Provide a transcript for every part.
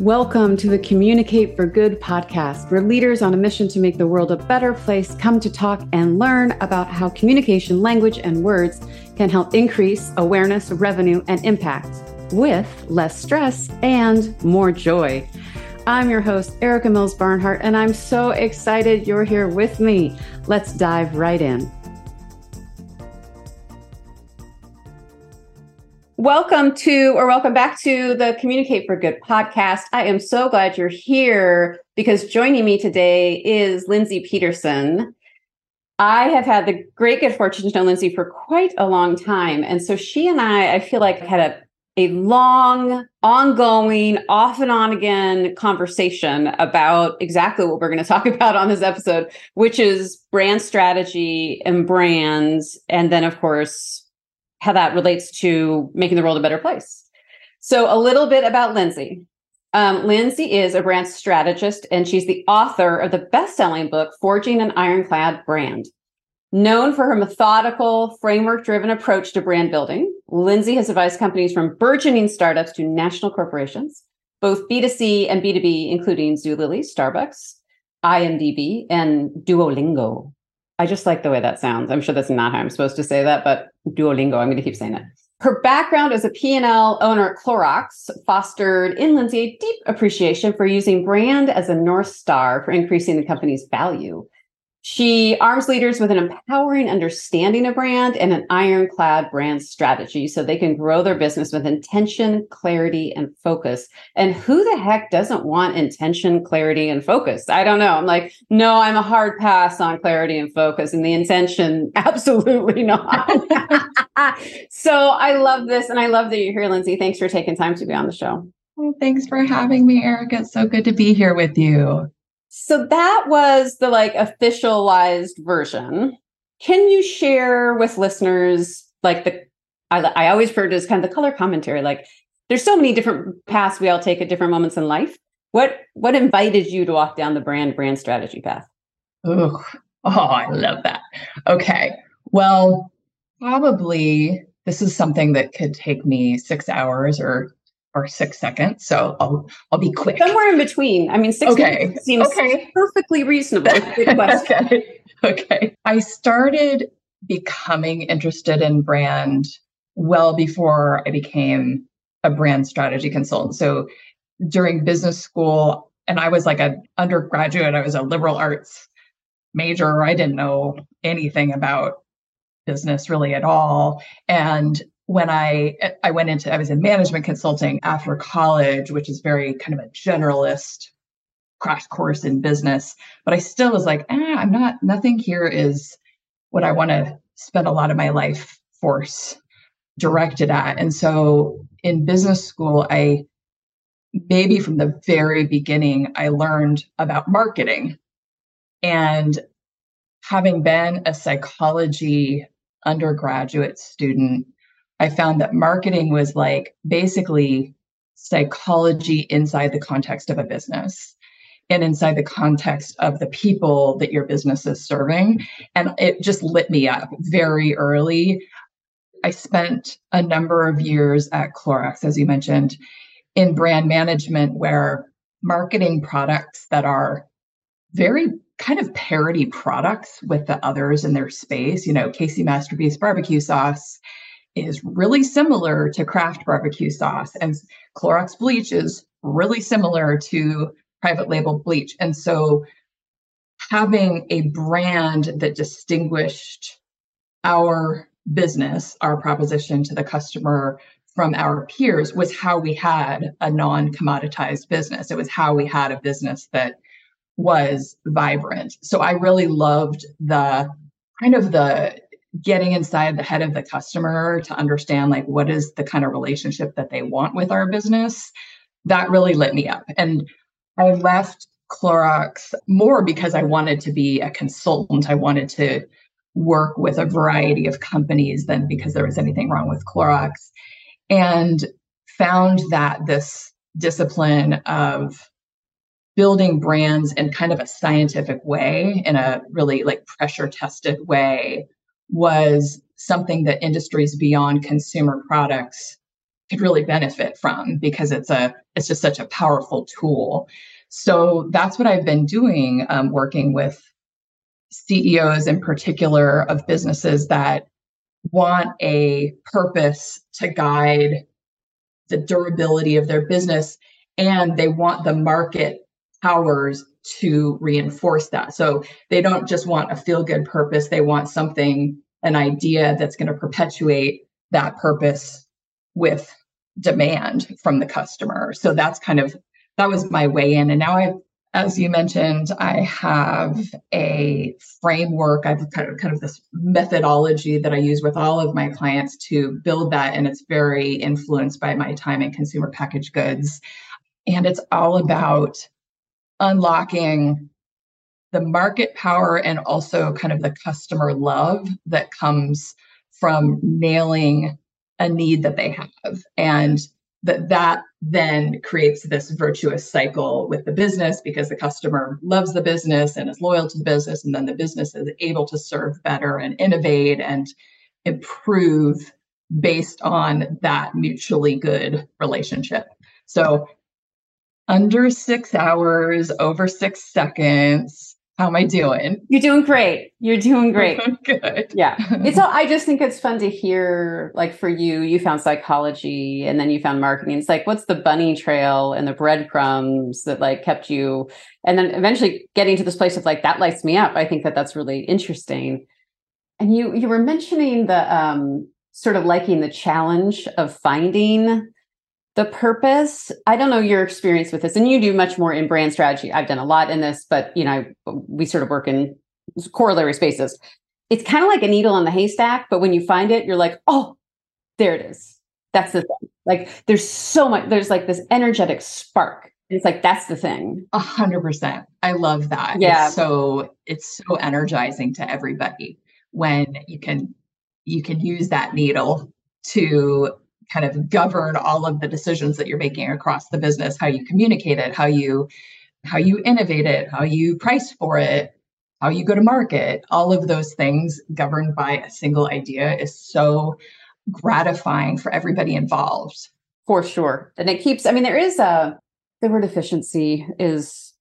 Welcome to the Communicate for Good podcast, where leaders on a mission to make the world a better place come to talk and learn about how communication, language, and words can help increase awareness, revenue, and impact with less stress and more joy. I'm your host, Erica Mills Barnhart, and I'm so excited you're here with me. Let's dive right in. Welcome to, or welcome back to the Communicate for Good podcast. I am so glad you're here because joining me today is Lindsay Pedersen. I have had the great good fortune to know Lindsay for quite a long time. And so she and I, I feel like, had a, a long, ongoing, off and on again conversation about exactly what we're going to talk about on this episode, which is brand strategy and brands. And then, of course, how that relates to making the world a better place. So, a little bit about Lindsay. Um, Lindsay is a brand strategist, and she's the author of the best selling book, Forging an Ironclad Brand. Known for her methodical, framework driven approach to brand building, Lindsay has advised companies from burgeoning startups to national corporations, both B2C and B2B, including Zulily, Starbucks, IMDb, and Duolingo. I just like the way that sounds. I'm sure that's not how I'm supposed to say that, but Duolingo, I'm going to keep saying it. Her background as a P&L owner at Clorox fostered in Lindsay a deep appreciation for using brand as a North Star for increasing the company's value. She arms leaders with an empowering understanding of brand and an ironclad brand strategy so they can grow their business with intention, clarity, and focus. And who the heck doesn't want intention, clarity, and focus? I don't know. I'm like, no, I'm a hard pass on clarity and focus, and the intention, absolutely not. so I love this, and I love that you're here, Lindsay. Thanks for taking time to be on the show. Well, thanks for having me, Erica. It's so good to be here with you. So that was the like officialized version. Can you share with listeners like the I, I always refer to as kind of the color commentary. Like there's so many different paths we all take at different moments in life. What what invited you to walk down the brand brand strategy path? Oh, oh, I love that. Okay. Well, probably this is something that could take me six hours or or six seconds. So I'll I'll be quick. Somewhere in between. I mean, six okay. seems okay. perfectly reasonable. okay. Okay. I started becoming interested in brand well before I became a brand strategy consultant. So during business school, and I was like an undergraduate, I was a liberal arts major. I didn't know anything about business really at all. And when I I went into I was in management consulting after college, which is very kind of a generalist crash course in business. But I still was like, eh, I'm not nothing here is what I want to spend a lot of my life force directed at. And so in business school, I maybe from the very beginning, I learned about marketing. And having been a psychology undergraduate student I found that marketing was like basically psychology inside the context of a business and inside the context of the people that your business is serving. And it just lit me up very early. I spent a number of years at Clorox, as you mentioned, in brand management, where marketing products that are very kind of parity products with the others in their space, you know, KC Masterpiece barbecue sauce is really similar to Kraft barbecue sauce, and Clorox bleach is really similar to private label bleach. And so having a brand that distinguished our business, our proposition to the customer from our peers was how we had a non commoditized business. It was how we had a business that was vibrant. So I really loved the kind of the getting inside the head of the customer to understand like what is the kind of relationship that they want with our business that really lit me up. And i left clorox more because i wanted to be a consultant. I wanted to work with a variety of companies than because there was anything wrong with clorox and found that this discipline of building brands in kind of a scientific way in a really like pressure tested way was something that industries beyond consumer products could really benefit from because it's a it's just such a powerful tool. So that's what i've been doing um, working with ceos in particular of businesses that want a purpose to guide the durability of their business and they want the market powers to reinforce that so they don't just want a feel good purpose they want something an idea that's going to perpetuate that purpose with demand from the customer. So that's kind of that was my way in. And now I've as you mentioned, I have a framework. I've kind of kind of this methodology that I use with all of my clients to build that. And it's very influenced by my time in consumer packaged goods. And it's all about unlocking the market power and also kind of the customer love that comes from nailing a need that they have. And that that then creates this virtuous cycle with the business because the customer loves the business and is loyal to the business and then the business is able to serve better and innovate and improve based on that mutually good relationship. So under 6 hours over 6 seconds how am I doing? You're doing great. You're doing great. Good. Yeah. It's all, I just think it's fun to hear like for you, you found psychology and then you found marketing. It's like, what's the bunny trail and the breadcrumbs that like kept you, and then eventually getting to this place of like, that lights me up. I think that that's really interesting. And you, you were mentioning the, um, sort of liking the challenge of finding the purpose i don't know your experience with this and you do much more in brand strategy. I've done a lot in this but you know we sort of work in corollary spaces. It's kind of like a needle on the haystack but when you find it you're like oh there it is. That's the thing. Like there's so much there's like this energetic spark. It's like that's the thing. A hundred percent. I love that. Yeah. it's so it's so energizing to everybody when you can you can use that needle to kind of govern all of the decisions that you're making across the business how you communicate it how you how you innovate it how you price for it how you go to market all of those things governed by a single idea is so gratifying for everybody involved. For sure. And it keeps i mean there is a the word efficiency is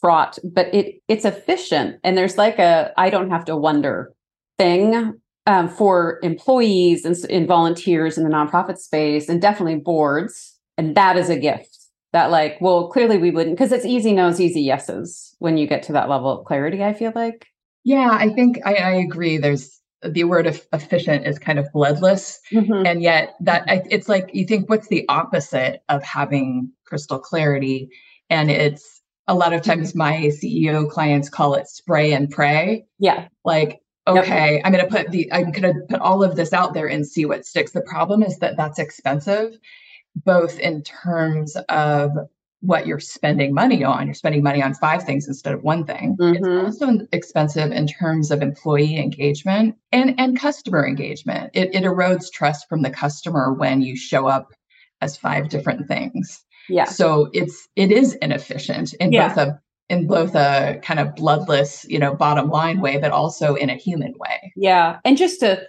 fraught but it it's efficient. And there's like a i don't have to wonder thing um, for employees and, and volunteers in the nonprofit space and definitely boards. And that is a gift that like, well, clearly we wouldn't because it's easy no's, easy yeses when you get to that level of clarity, I feel like. Yeah, I think I, I agree. There's the word of efficient is kind of bloodless. Mm-hmm. And yet that it's like you think what's the opposite of having crystal clarity? And it's a lot of times my CEO clients call it spray and pray. Yeah. Like okay yep. i'm going to put the i'm going to put all of this out there and see what sticks the problem is that that's expensive both in terms of what you're spending money on you're spending money on five things instead of one thing mm-hmm. it's also expensive in terms of employee engagement and and customer engagement it, it erodes trust from the customer when you show up as five different things yeah so it's it is inefficient in yeah. both a in both a kind of bloodless, you know, bottom line way, but also in a human way. Yeah. And just to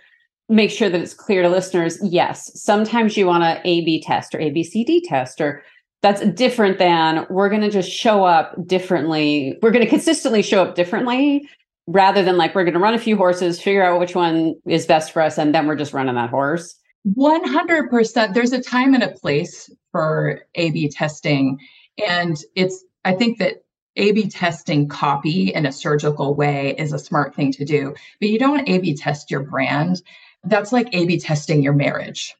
make sure that it's clear to listeners, yes, sometimes you want to A B test or ABCD test, or that's different than we're going to just show up differently. We're going to consistently show up differently rather than like we're going to run a few horses, figure out which one is best for us, and then we're just running that horse. 100%. There's a time and a place for A B testing. And it's, I think that a B testing copy in a surgical way is a smart thing to do, but you don't A B test your brand. That's like A B testing your marriage,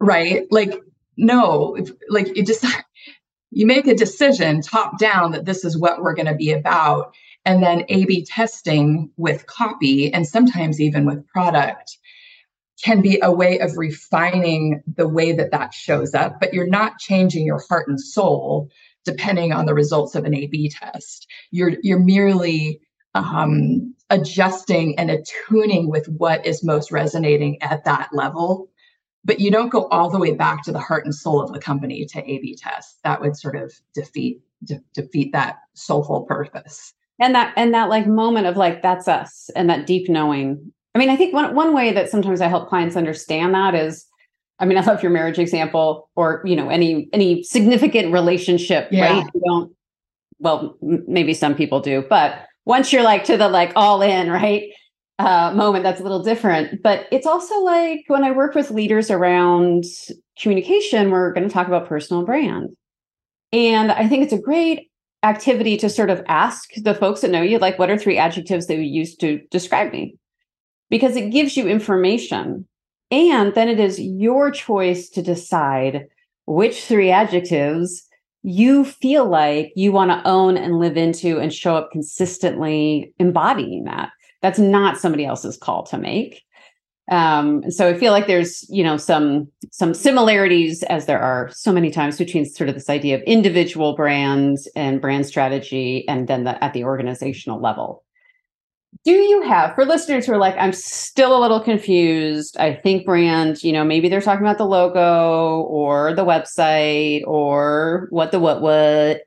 right? Like, no, if, like you just, you make a decision top down that this is what we're going to be about. And then A B testing with copy and sometimes even with product can be a way of refining the way that that shows up, but you're not changing your heart and soul depending on the results of an A/B test. You're you're merely um, adjusting and attuning with what is most resonating at that level. But you don't go all the way back to the heart and soul of the company to A/B test. That would sort of defeat de- defeat that soulful purpose. And that and that like moment of like that's us and that deep knowing I mean, I think one one way that sometimes I help clients understand that is I mean, I love your marriage example or, you know, any any significant relationship, yeah. right? You don't well, m- maybe some people do, but once you're like to the like all in, right? Uh, moment that's a little different but it's also like when i work with leaders around communication we're going to talk about personal brand and i think it's a great activity to sort of ask the folks that know you like what are three adjectives that you use to describe me because it gives you information and then it is your choice to decide which three adjectives you feel like you want to own and live into and show up consistently embodying that. That's not somebody else's call to make. Um, so I feel like there's, you know, some some similarities as there are so many times between sort of this idea of individual brands and brand strategy and then the, at the organizational level do you have for listeners who are like i'm still a little confused. I think brand you know maybe they're talking about the logo or the website or what the what what.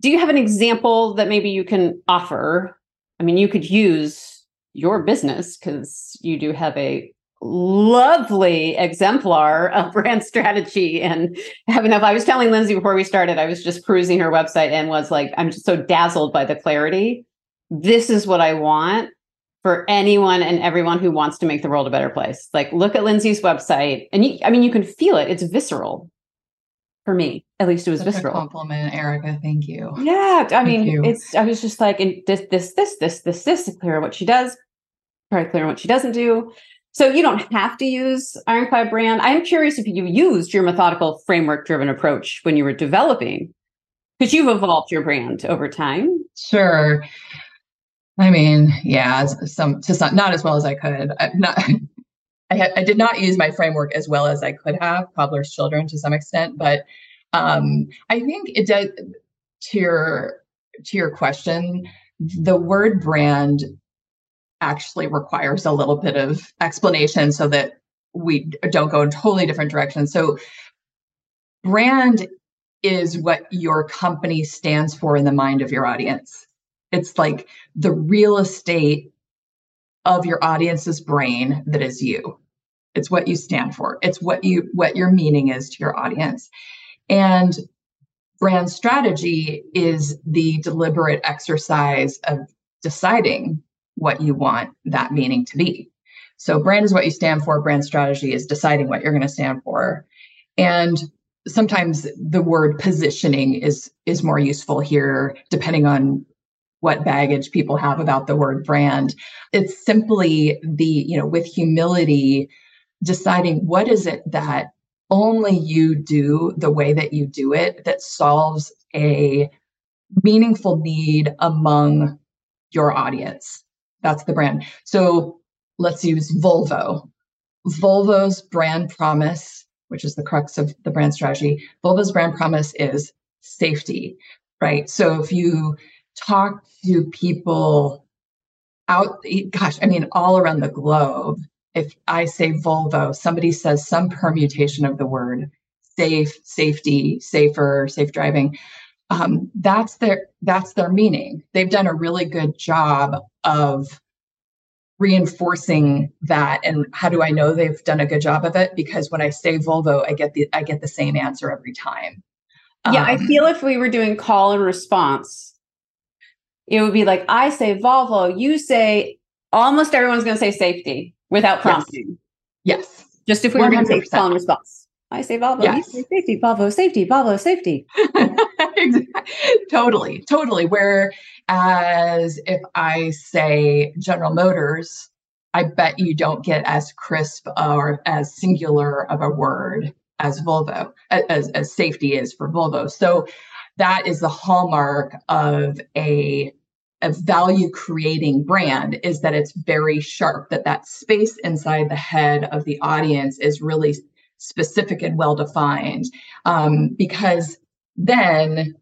Do you have an example that maybe you can offer? I mean you could use your business because you do have a lovely exemplar of brand strategy and have enough. I was telling lindsay before we started i was just perusing her website and was like i'm just so dazzled by the clarity this is what I want for anyone and everyone who wants to make the world a better place. Like, look at Lindsay's website, and you, I mean, you can feel it. It's visceral. For me, at least, it was Such visceral. compliment, Erica. Thank you. Yeah, I mean, you. it's. I was just like, and this, this, this, this, this, this. Clear what she does. Very clear what she doesn't do. So you don't have to use Ironclad brand. I'm curious if you used your methodical framework driven approach when you were developing, because you've evolved your brand over time. Sure. I mean, yeah, some to some, not as well as I could. I, not, I, I, did not use my framework as well as I could have, cobbler's children to some extent, but um, I think it does. To your to your question, the word brand actually requires a little bit of explanation so that we don't go in totally different directions. So, brand is what your company stands for in the mind of your audience. It's like the real estate of your audience's brain that is you. It's what you stand for. It's what you what your meaning is to your audience. And brand strategy is the deliberate exercise of deciding what you want that meaning to be. So brand is what you stand for, brand strategy is deciding what you're going to stand for. And sometimes the word positioning is is more useful here depending on what baggage people have about the word brand. It's simply the, you know, with humility, deciding what is it that only you do the way that you do it that solves a meaningful need among your audience. That's the brand. So let's use Volvo. Volvo's brand promise, which is the crux of the brand strategy, Volvo's brand promise is safety, right? So if you talk to people out, gosh, I mean, all around the globe. If I say Volvo, somebody says some permutation of the word safe, safety, safer, safe driving. Um, that's their that's their meaning. They've done a really good job of reinforcing that. And how do I know they've done a good job of it? Because when I say Volvo, I get the I get the same answer every time. Yeah, um, I feel if we were doing call and response, it would be like I say Volvo, you say almost everyone's going to say safety without prompting. Yes. yes. Just if we 100%. were going to say call and response. I say Volvo, yes. you say safety, Volvo, safety, Volvo, safety. totally, totally. Whereas if I say General Motors, I bet you don't get as crisp or as singular of a word as Volvo, as, as safety is for Volvo. So that is the hallmark of a a value creating brand is that it's very sharp that that space inside the head of the audience is really specific and well defined um, because then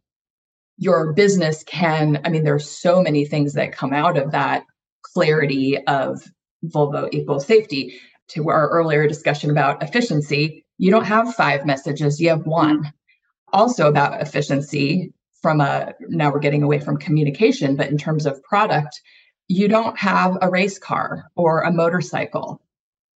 your business can i mean there's so many things that come out of that clarity of volvo equals safety. To our earlier discussion about efficiency you don't have five messages you have one. Also about efficiency from a now we're getting away from communication but in terms of product you don't have a race car or a motorcycle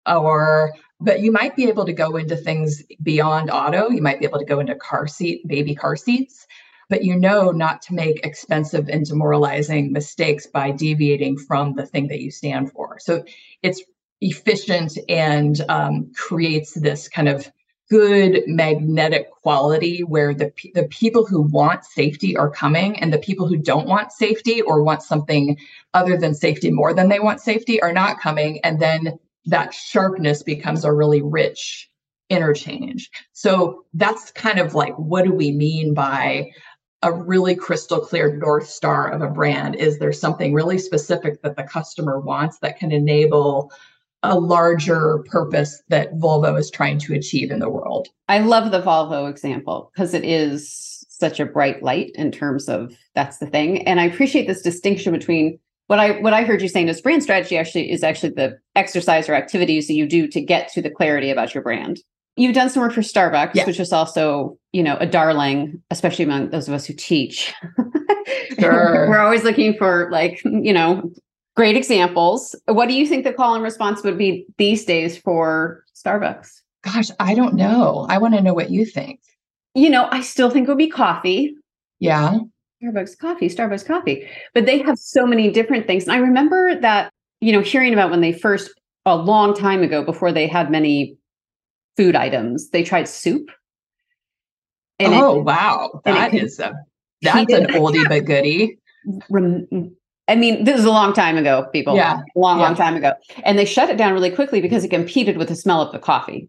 or but you might be able to go into things beyond auto. You might be able to go into car seat baby car seats but you know not to make expensive and demoralizing mistakes by deviating from the thing that you stand for. So it's efficient and um, creates this kind of good magnetic quality where the the people who want safety are coming and the people who don't want safety or want something other than safety more than they want safety are not coming. And then that sharpness becomes a really rich interchange. So that's kind of like what do we mean by a really crystal clear north star of a brand? Is there something really specific that the customer wants that can enable a larger purpose that Volvo is trying to achieve in the world. I love the Volvo example because it is such a bright light in terms of that's the thing. And I appreciate this distinction between what I what I heard you saying is brand strategy actually is actually the exercise or activities that you do to get to the clarity about your brand. You've done some work for Starbucks, yeah. which is also, you know, a darling, especially among those of us who teach. Sure. We're always looking for like, you know, Great examples. What do you think the call and response would be these days for Starbucks? Gosh, I don't know. I want to know what you think. You know, I still think it would be coffee. Yeah. Starbucks coffee, Starbucks coffee. But they have so many different things. And I remember that, you know, hearing about when they first, a long time ago, before they had many food items, they tried soup. And oh, it, wow. That is a, that's an oldie but goodie. Rem- I mean, this is a long time ago, people. Yeah. A long, yeah. long time ago. And they shut it down really quickly because it competed with the smell of the coffee.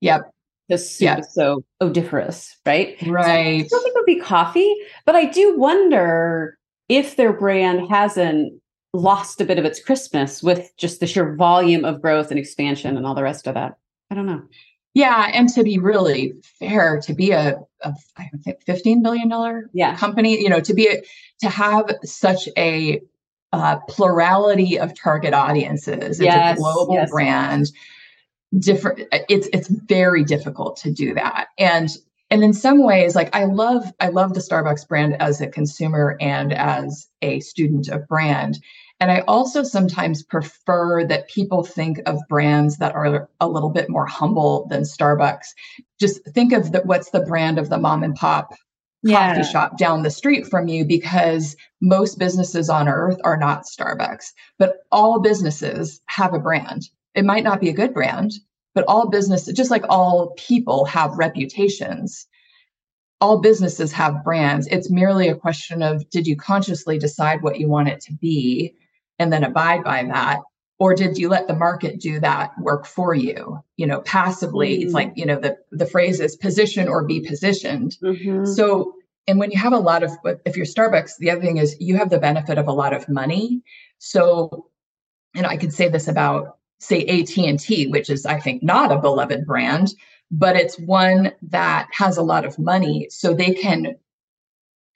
Yep. The soup yep. is so odoriferous, right? Right. So I don't think it would be coffee, but I do wonder if their brand hasn't lost a bit of its crispness with just the sheer volume of growth and expansion and all the rest of that. I don't know. Yeah, and to be really fair, to be a, a I think fifteen billion dollar yeah. company, you know, to be a, to have such a uh, plurality of target audiences, yes, it's a global yes. brand. Different, it's it's very difficult to do that, and and in some ways, like I love I love the Starbucks brand as a consumer and as a student of brand and I also sometimes prefer that people think of brands that are a little bit more humble than Starbucks. Just think of the, what's the brand of the mom and pop yeah. coffee shop down the street from you because most businesses on earth are not Starbucks, but all businesses have a brand. It might not be a good brand, but all businesses, just like all people have reputations, all businesses have brands. It's merely a question of did you consciously decide what you want it to be? And then abide by that or did you let the market do that work for you you know passively mm-hmm. it's like you know the the phrase is position or be positioned mm-hmm. so and when you have a lot of if you're starbucks the other thing is you have the benefit of a lot of money so and i could say this about say AT&T which is i think not a beloved brand but it's one that has a lot of money so they can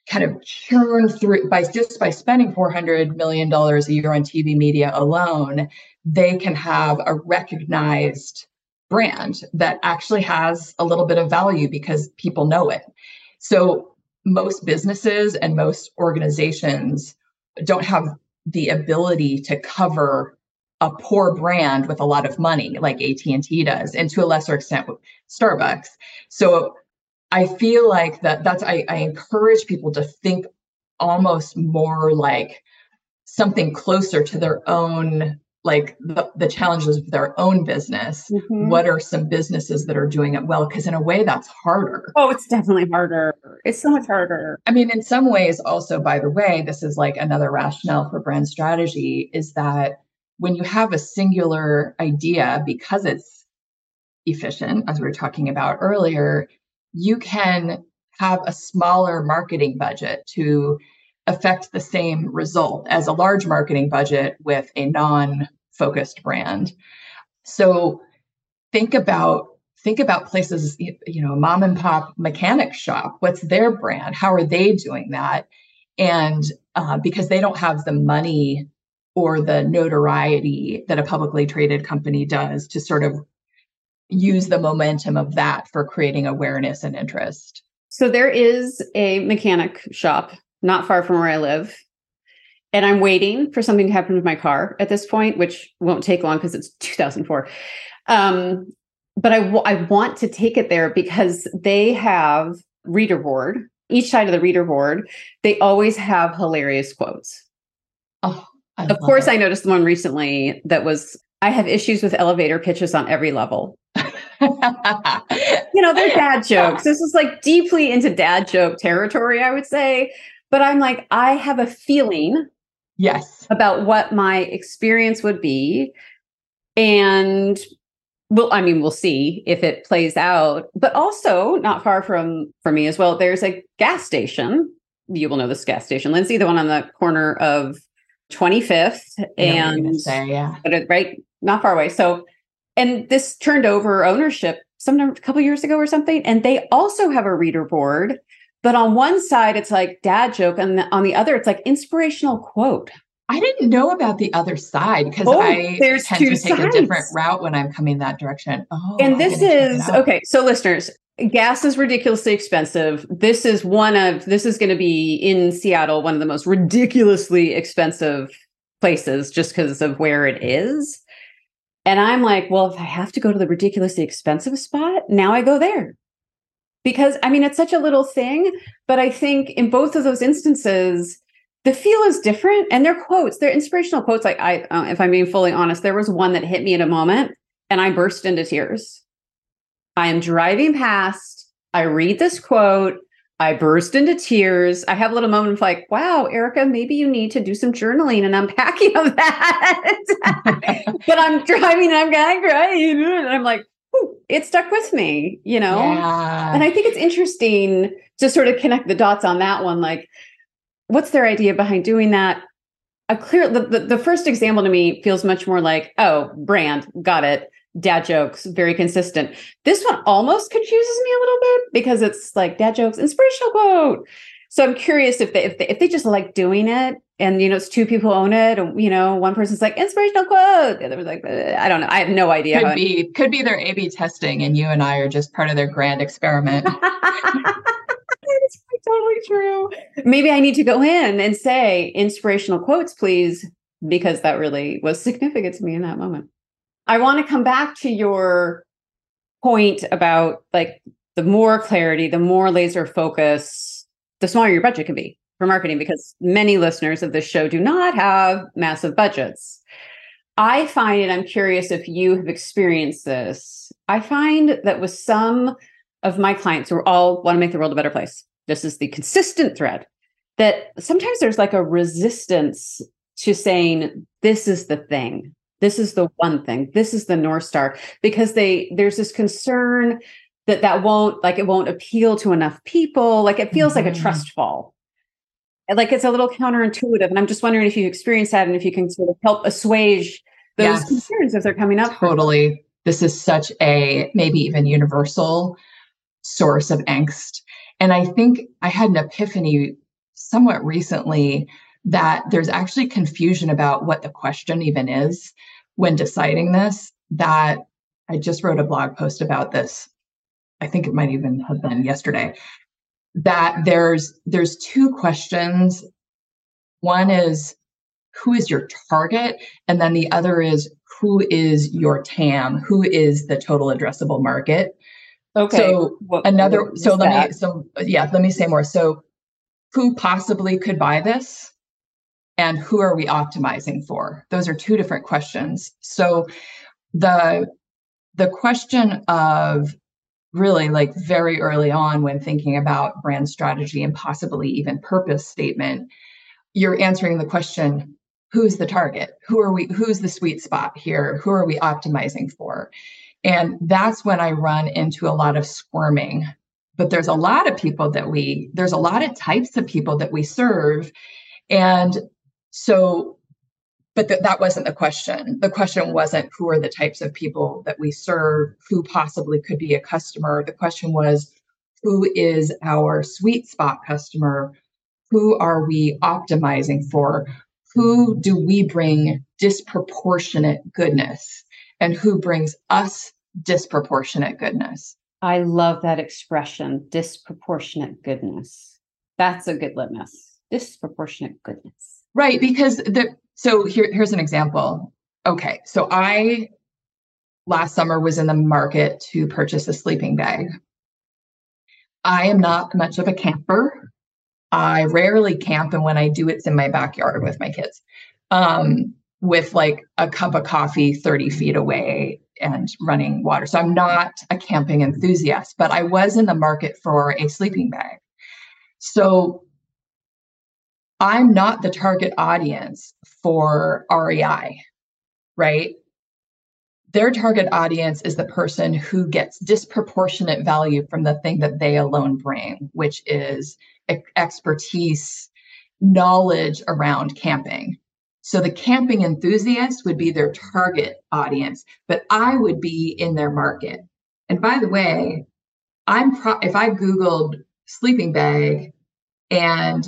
kind of churn through by just by spending 400 million dollars a year on TV media alone they can have a recognized brand that actually has a little bit of value because people know it. So most businesses and most organizations don't have the ability to cover a poor brand with a lot of money like AT&T does and to a lesser extent Starbucks. So I feel like that that's I, I encourage people to think almost more like something closer to their own like the, the challenges of their own business. Mm-hmm. what are some businesses that are doing it well? Because in a way that's harder. Oh it's definitely harder. It's so much harder. I mean in some ways also by the way this is like another rationale for brand strategy is that when you have a singular idea because it's efficient as we were talking about earlier you can have a smaller marketing budget to affect the same result as a large marketing budget with a non-focused brand. So think about think about places you know mom and pop mechanic shop. What's their brand? How are they doing that? And uh, because they don't have the money or the notoriety that a publicly traded company does to sort of use the momentum of that for creating awareness and interest. So there is a mechanic shop not far from where I live. and I'm waiting for something to happen with my car at this point, which won't take long because it's 2004. Um, but I, w- I want to take it there because they have reader board. Each side of the reader board, they always have hilarious quotes. Oh, I of course, it. I noticed the one recently that was I have issues with elevator pitches on every level. you know, they're dad jokes. This is like deeply into dad joke territory, I would say. But I'm like, I have a feeling yes about what my experience would be. And well, I mean, we'll see if it plays out. But also, not far from from me as well, there's a gas station. You will know this gas station, Lindsay, the one on the corner of 25th and say, yeah, but it, right, not far away. So, and this turned over ownership some a couple years ago or something, and they also have a reader board. But on one side, it's like dad joke, and on the other, it's like inspirational quote. I didn't know about the other side because oh, I there's tend to take sides. a different route when I'm coming that direction. Oh, and this is okay. So, listeners, gas is ridiculously expensive. This is one of this is going to be in Seattle, one of the most ridiculously expensive places just because of where it is. And I'm like, well, if I have to go to the ridiculously expensive spot, now I go there. Because I mean, it's such a little thing, but I think in both of those instances, the feel is different and they're quotes they're inspirational quotes like i uh, if i'm being fully honest there was one that hit me at a moment and i burst into tears i am driving past i read this quote i burst into tears i have a little moment of like wow erica maybe you need to do some journaling and unpacking of that but i'm driving and i'm going crying and i'm like it stuck with me you know yeah. and i think it's interesting to sort of connect the dots on that one like what's their idea behind doing that? A clear the, the, the first example to me feels much more like, oh, brand, got it. Dad jokes, very consistent. This one almost confuses me a little bit because it's like dad jokes, inspirational quote. So I'm curious if they if they if they just like doing it and you know it's two people own it and you know one person's like inspirational quote the other was like I don't know I have no idea could be it, could be their A/B testing and you and I are just part of their grand experiment. It's totally true. Maybe I need to go in and say inspirational quotes, please, because that really was significant to me in that moment. I want to come back to your point about like the more clarity, the more laser focus, the smaller your budget can be for marketing, because many listeners of this show do not have massive budgets. I find, and I'm curious if you have experienced this, I find that with some of my clients who all want to make the world a better place, this is the consistent thread that sometimes there's like a resistance to saying this is the thing this is the one thing this is the north star because they there's this concern that that won't like it won't appeal to enough people like it feels mm-hmm. like a mm-hmm. trust fall like it's a little counterintuitive and i'm just wondering if you've experienced that and if you can sort of help assuage those yes. concerns as they're coming up totally this is such a maybe even universal source of angst and I think I had an epiphany somewhat recently that there's actually confusion about what the question even is when deciding this. That I just wrote a blog post about this. I think it might even have been yesterday. That there's there's two questions. One is who is your target, and then the other is who is your TAM, who is the total addressable market. Okay. So what, another what so let that? me so yeah, let me say more. So who possibly could buy this? And who are we optimizing for? Those are two different questions. So the the question of really like very early on when thinking about brand strategy and possibly even purpose statement, you're answering the question who's the target? Who are we who's the sweet spot here? Who are we optimizing for? And that's when I run into a lot of squirming. But there's a lot of people that we, there's a lot of types of people that we serve. And so, but th- that wasn't the question. The question wasn't who are the types of people that we serve, who possibly could be a customer. The question was who is our sweet spot customer? Who are we optimizing for? Who do we bring disproportionate goodness? and who brings us disproportionate goodness. I love that expression, disproportionate goodness. That's a good litmus. Disproportionate goodness. Right, because the so here here's an example. Okay, so I last summer was in the market to purchase a sleeping bag. I am not much of a camper. I rarely camp, and when I do, it's in my backyard with my kids, um, with like a cup of coffee 30 feet away and running water. So I'm not a camping enthusiast, but I was in the market for a sleeping bag. So I'm not the target audience for REI, right? Their target audience is the person who gets disproportionate value from the thing that they alone bring, which is expertise, knowledge around camping. So the camping enthusiast would be their target audience, but I would be in their market. And by the way, I'm pro- if I googled sleeping bag and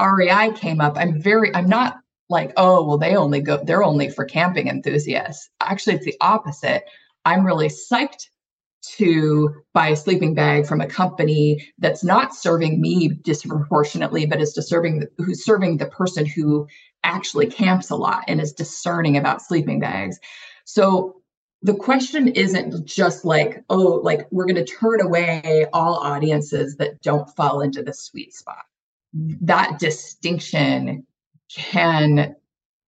REI came up, I'm very I'm not like, oh, well they only go they're only for camping enthusiasts. Actually, it's the opposite. I'm really psyched to buy a sleeping bag from a company that's not serving me disproportionately, but is serving who's serving the person who actually camps a lot and is discerning about sleeping bags. So the question isn't just like, oh, like we're going to turn away all audiences that don't fall into the sweet spot. That distinction can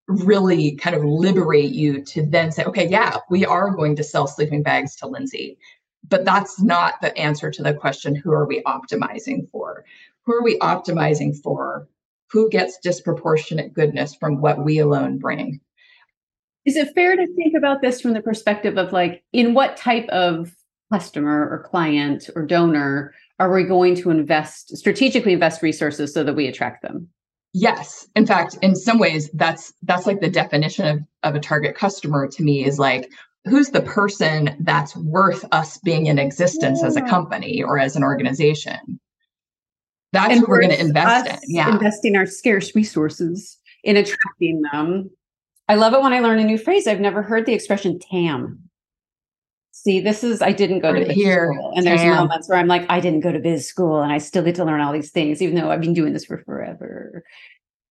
really kind of liberate you to then say, okay, yeah, we are going to sell sleeping bags to Lindsay. But that's not the answer to the question who are we optimizing for? Who are we optimizing for? Who gets disproportionate goodness from what we alone bring? Is it fair to think about this from the perspective of like in what type of customer or client or donor are we going to invest strategically invest resources so that we attract them? Yes. In fact in some ways that's that's like the definition of, of a target customer to me is like who's the person that's worth us being in existence yeah. as a company or as an organization? That's and who we're going to invest in. yeah. investing our scarce resources in attracting them. I love it when i learn a new phrase. I've never heard the expression tam see this is i didn't go to here school, and there's moments where i'm like i didn't go to biz school and i still get to learn all these things even though i've been doing this for forever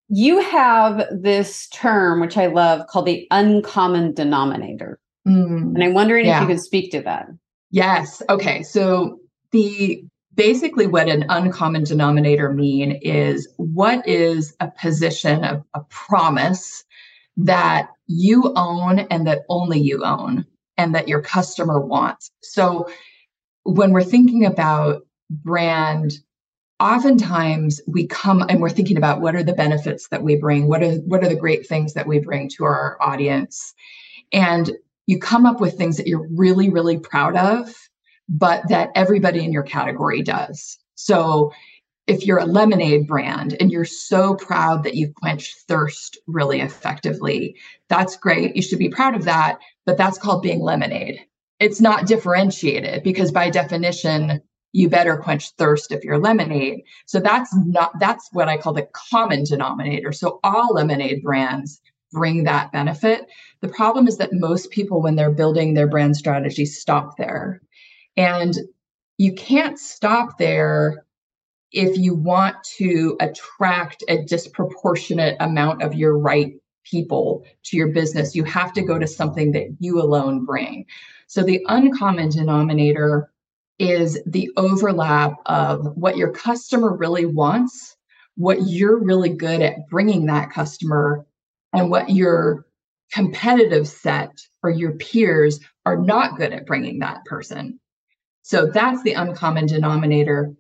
you have this term which i love called the uncommon denominator Mm, and I'm wondering yeah. if you could speak to that. Yes. Okay. So the basically what an uncommon denominator mean is what is a position of a promise that you own and that only you own and that your customer wants. So when we're thinking about brand oftentimes we come and we're thinking about what are the benefits that we bring what are what are the great things that we bring to our audience and you come up with things that you're really, really proud of, but that everybody in your category does. So if you're a lemonade brand and you're so proud that you quench thirst really effectively, that's great. You should be proud of that, but that's called being lemonade. It's not differentiated because by definition, you better quench thirst if you're lemonade. So that's not that's what I call the common denominator. So all lemonade brands bring that benefit. The problem is that most people, when they're building their brand strategy, stop there. And you can't stop there if you want to attract a disproportionate amount of your right people to your business. You have to go to something that you alone bring. So the uncommon denominator is the overlap of what your customer really wants, what you're really good at bringing that customer and what your competitive set or your peers are not good at bringing that person. So that's the uncommon denominator.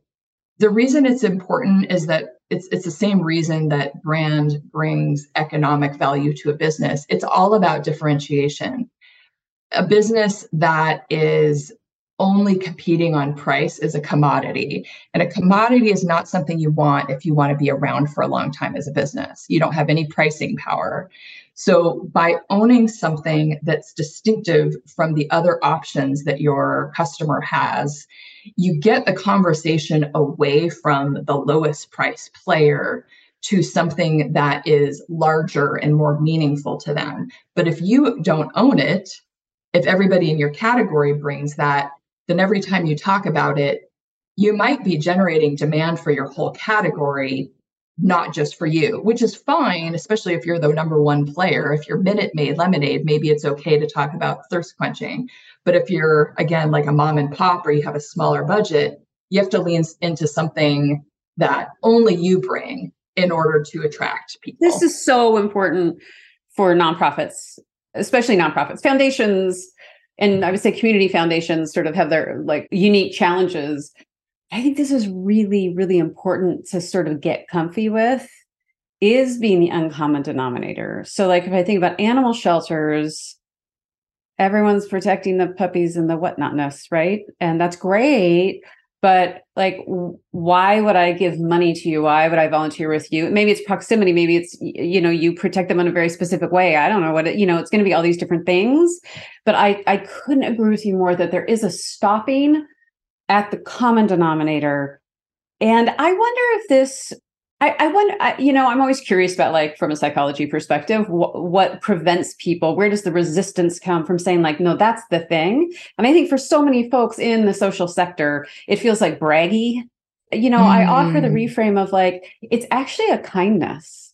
The reason it's important is that it's it's the same reason that brand brings economic value to a business. It's all about differentiation. A business that is only competing on price is a commodity. And a commodity is not something you want if you want to be around for a long time as a business. You don't have any pricing power. So, by owning something that's distinctive from the other options that your customer has, you get the conversation away from the lowest price player to something that is larger and more meaningful to them. But if you don't own it, if everybody in your category brings that, then every time you talk about it, you might be generating demand for your whole category, not just for you, which is fine, especially if you're the number one player. If you're Minute Maid Lemonade, maybe it's okay to talk about thirst quenching. But if you're, again, like a mom and pop or you have a smaller budget, you have to lean into something that only you bring in order to attract people. This is so important for nonprofits, especially nonprofits. Foundations and I would say community foundations sort of have their like unique challenges. I think this is really, really important to sort of get comfy with is being the uncommon denominator. So, like if I think about animal shelters, everyone's protecting the puppies and the whatnotness, right? And that's great but like why would i give money to you? Why would i volunteer with you? Maybe it's proximity. Maybe it's you know you protect them in a very specific way. I don't know what it, you know it's going to be all these different things. But i i couldn't agree with you more that there is a stopping at the common denominator. And i wonder if this I, I wonder, I, you know, I'm always curious about like from a psychology perspective, wh- what prevents people? Where does the resistance come from saying like, no, that's the thing? And I think for so many folks in the social sector, it feels like braggy. You know, mm. I offer the hmm. reframe of like, it's actually a kindness.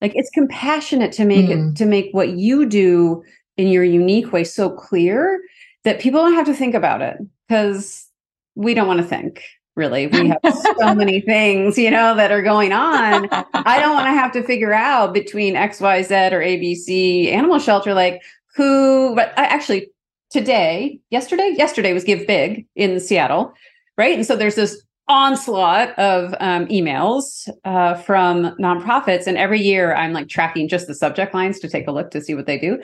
Like it's compassionate to make mm. it, to make what you do in your unique way so clear that people don't have to think about it because we don't want to think really we have so many things you know that are going on. I don't want to have to figure out between xyz or abc animal shelter like who but I actually today yesterday yesterday was give big in seattle right? And so there's this onslaught of um, emails uh, from nonprofits and every year i'm like tracking just the subject lines to take a look to see what they do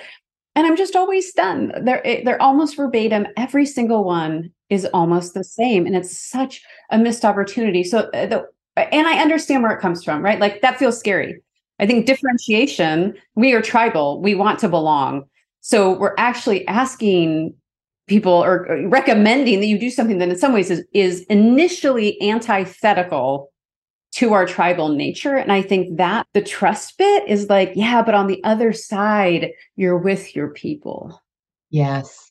and i'm just always stunned. They're they're almost verbatim. Every single one is almost the same and it's such a missed opportunity. So uh, the and i understand where it comes from right? Like that feels scary. I think differentiation we are tribal. We want to belong. So we're actually asking people or recommending that you do something that in some ways is, is initially antithetical to our tribal nature and i think that the trust bit is like yeah but on the other side you're with your people yes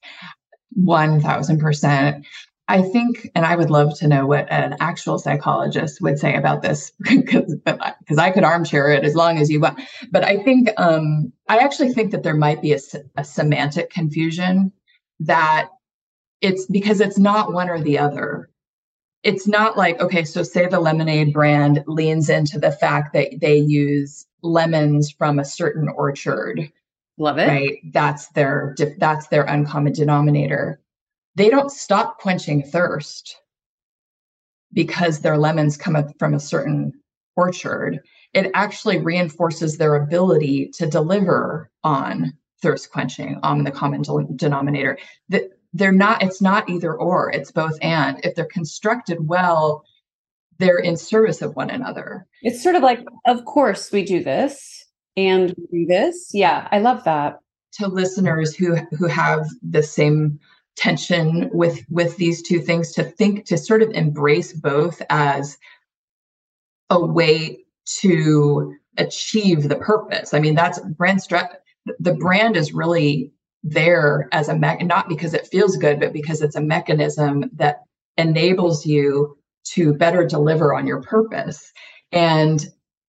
1000%. I think, and I would love to know what an actual psychologist would say about this, because I could armchair it as long as you want. But I think um, I actually think that there might be a, a semantic confusion that it's because it's not one or the other. It's not like okay, so say the lemonade brand leans into the fact that they use lemons from a certain orchard Love it. Right. That's their that's their uncommon denominator. They don't stop quenching thirst because their lemons come from a certain orchard. It actually reinforces their ability to deliver on thirst quenching on the common denominator. That they're not it's not either or, it's both and. If they're constructed well, they're in service of one another. It's sort of like of course we do this and do this. Yeah, I love that. To listeners who who have the same tension with with these two things to think to sort of embrace both as a way to achieve the purpose. I mean, that's brand strat the brand is really there as a me- not because it feels good, but because it's a mechanism that enables you to better deliver on your purpose. And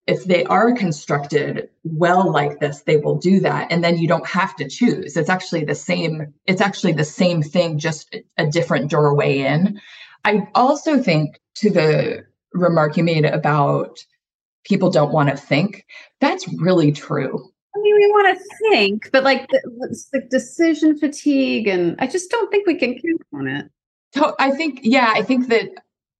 if they are constructed well like this they will do that. And then you don't have to choose. It's actually the same it's actually the same thing just a different doorway in. I also think to the remark you made about people don't want to think that's really true I mean, we want to think, but like the, the decision fatigue, and I just don't think we can count on it. I think, yeah, I think that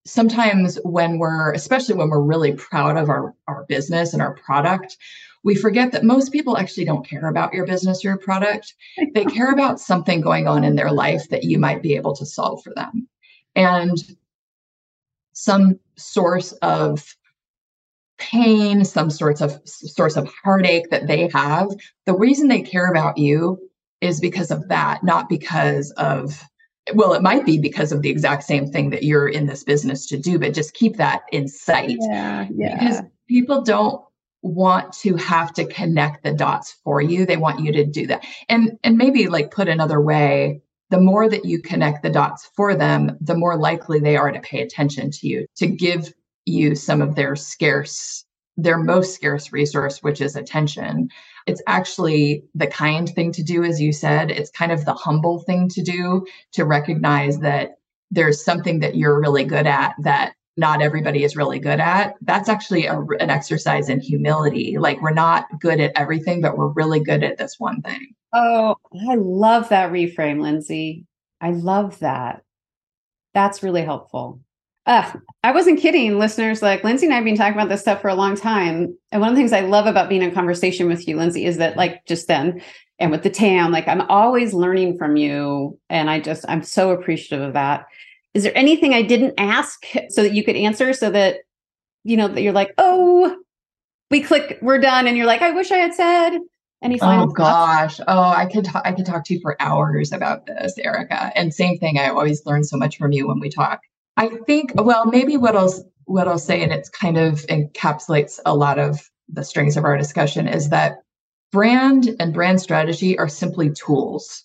sometimes when we're especially when we're really proud of our, our business and our product we forget that most people actually don't care about your business or your product. They care about something going on in their life that you might be able to solve for them. And some source of pain some sorts of source of heartache that they have. The reason they care about you is because of that not because of well it might be because of the exact same thing that you're in this business to do but just keep that in sight. Yeah, yeah. because people don't want to have to connect the dots for you. They want you to do that. And and maybe like put another way the more that you connect the dots for them the more likely they are to pay attention to you to give you some of their scarce their most scarce resource, which is attention. It's actually the kind thing to do, as you said. It's kind of the humble thing to do to recognize that there's something that you're really good at that not everybody is really good at. That's actually a, an exercise in humility. Like we're not good at everything, but we're really good at this one thing. Oh, I love that reframe, Lindsay. I love that. That's really helpful. Uh, I wasn't kidding, listeners. Like Lindsay and I have been talking about this stuff for a long time. And one of the things I love about being in conversation with you, Lindsay, is that like just then and with the TAM, like I'm always learning from you. And I just, I'm so appreciative of that. Is there anything I didn't ask so that you could answer so that, you know, that you're like, oh, we click, we're done. And you're like, I wish I had said any final Oh gosh. Oh, I could talk, I could talk to you for hours about this, Erica. And same thing, I always learn so much from you when we talk. I think, well, maybe what I'll what I'll say, and it's kind of encapsulates a lot of the strings of our discussion, is that brand and brand strategy are simply tools.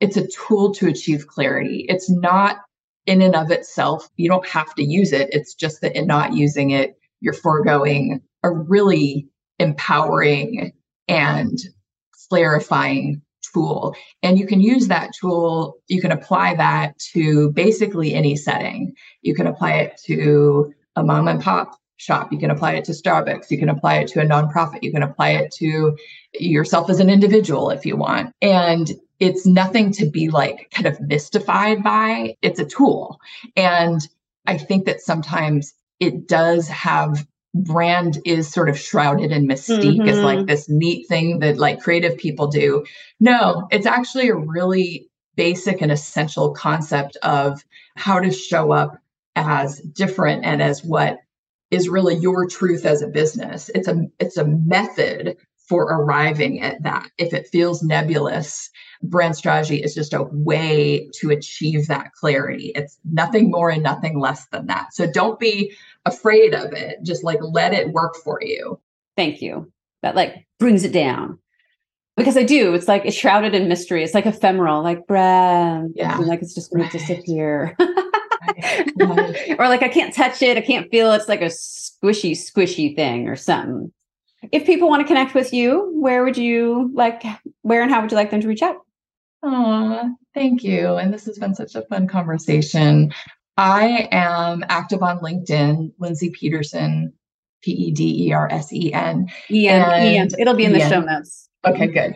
It's a tool to achieve clarity. It's not in and of itself. You don't have to use it. It's just that in not using it, you're foregoing a really empowering and clarifying tool. And you can use that tool, you can apply that to basically any setting. You can apply it to a mom and pop shop, you can apply it to Starbucks, you can apply it to a nonprofit, you can apply it to yourself as an individual if you want. And it's nothing to be like kind of mystified by, it's a tool. And I think that sometimes it does have brand is sort of shrouded in mystique mm-hmm. as like this neat thing that like creative people do. No, it's actually a really basic and essential concept of how to show up as different and as what is really your truth as a business. It's a it's a method for arriving at that. If it feels nebulous, brand strategy is just a way to achieve that clarity. It's nothing more and nothing less than that. So don't be afraid of it. Just like let it work for you. Thank you. That like brings it down. Because I do. It's like it's shrouded in mystery. It's like ephemeral, like brand. Yeah. Like it's just right. to disappear. right. Right. or like I can't touch it. I can't feel it. It's like a squishy, squishy thing or something. If people want to connect with you, where would you like, where and how would you like them to reach out? Oh, thank you. And this has been such a fun conversation. I am active on LinkedIn, Lindsay Pedersen, P E D E R S E N. Ian, It'll be in the show notes. Okay, good.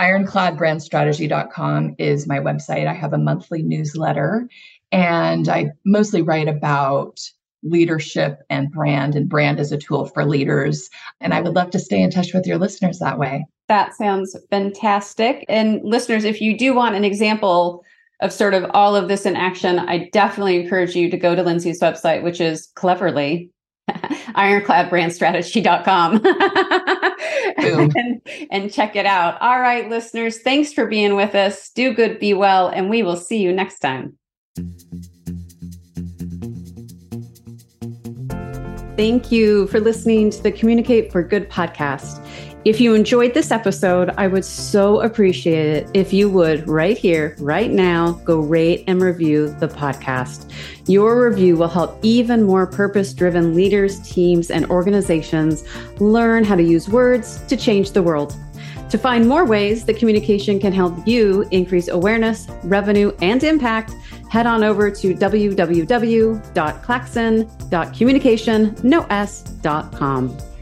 Ironcladbrandstrategy.com is my website. I have a monthly newsletter and I mostly write about leadership and brand and brand as a tool for leaders. And I would love to stay in touch with your listeners that way. That sounds fantastic. And listeners, if you do want an example of sort of all of this in action, I definitely encourage you to go to Lindsay's website, which is cleverly ironcladbrandstrategy.com and, and check it out. All right, listeners, thanks for being with us. Do good, be well, and we will see you next time. Thank you for listening to the Communicate for Good podcast. If you enjoyed this episode, I would so appreciate it if you would, right here, right now, go rate and review the podcast. Your review will help even more purpose driven leaders, teams, and organizations learn how to use words to change the world. To find more ways that communication can help you increase awareness, revenue, and impact, head on over to www.claxon.communication.com.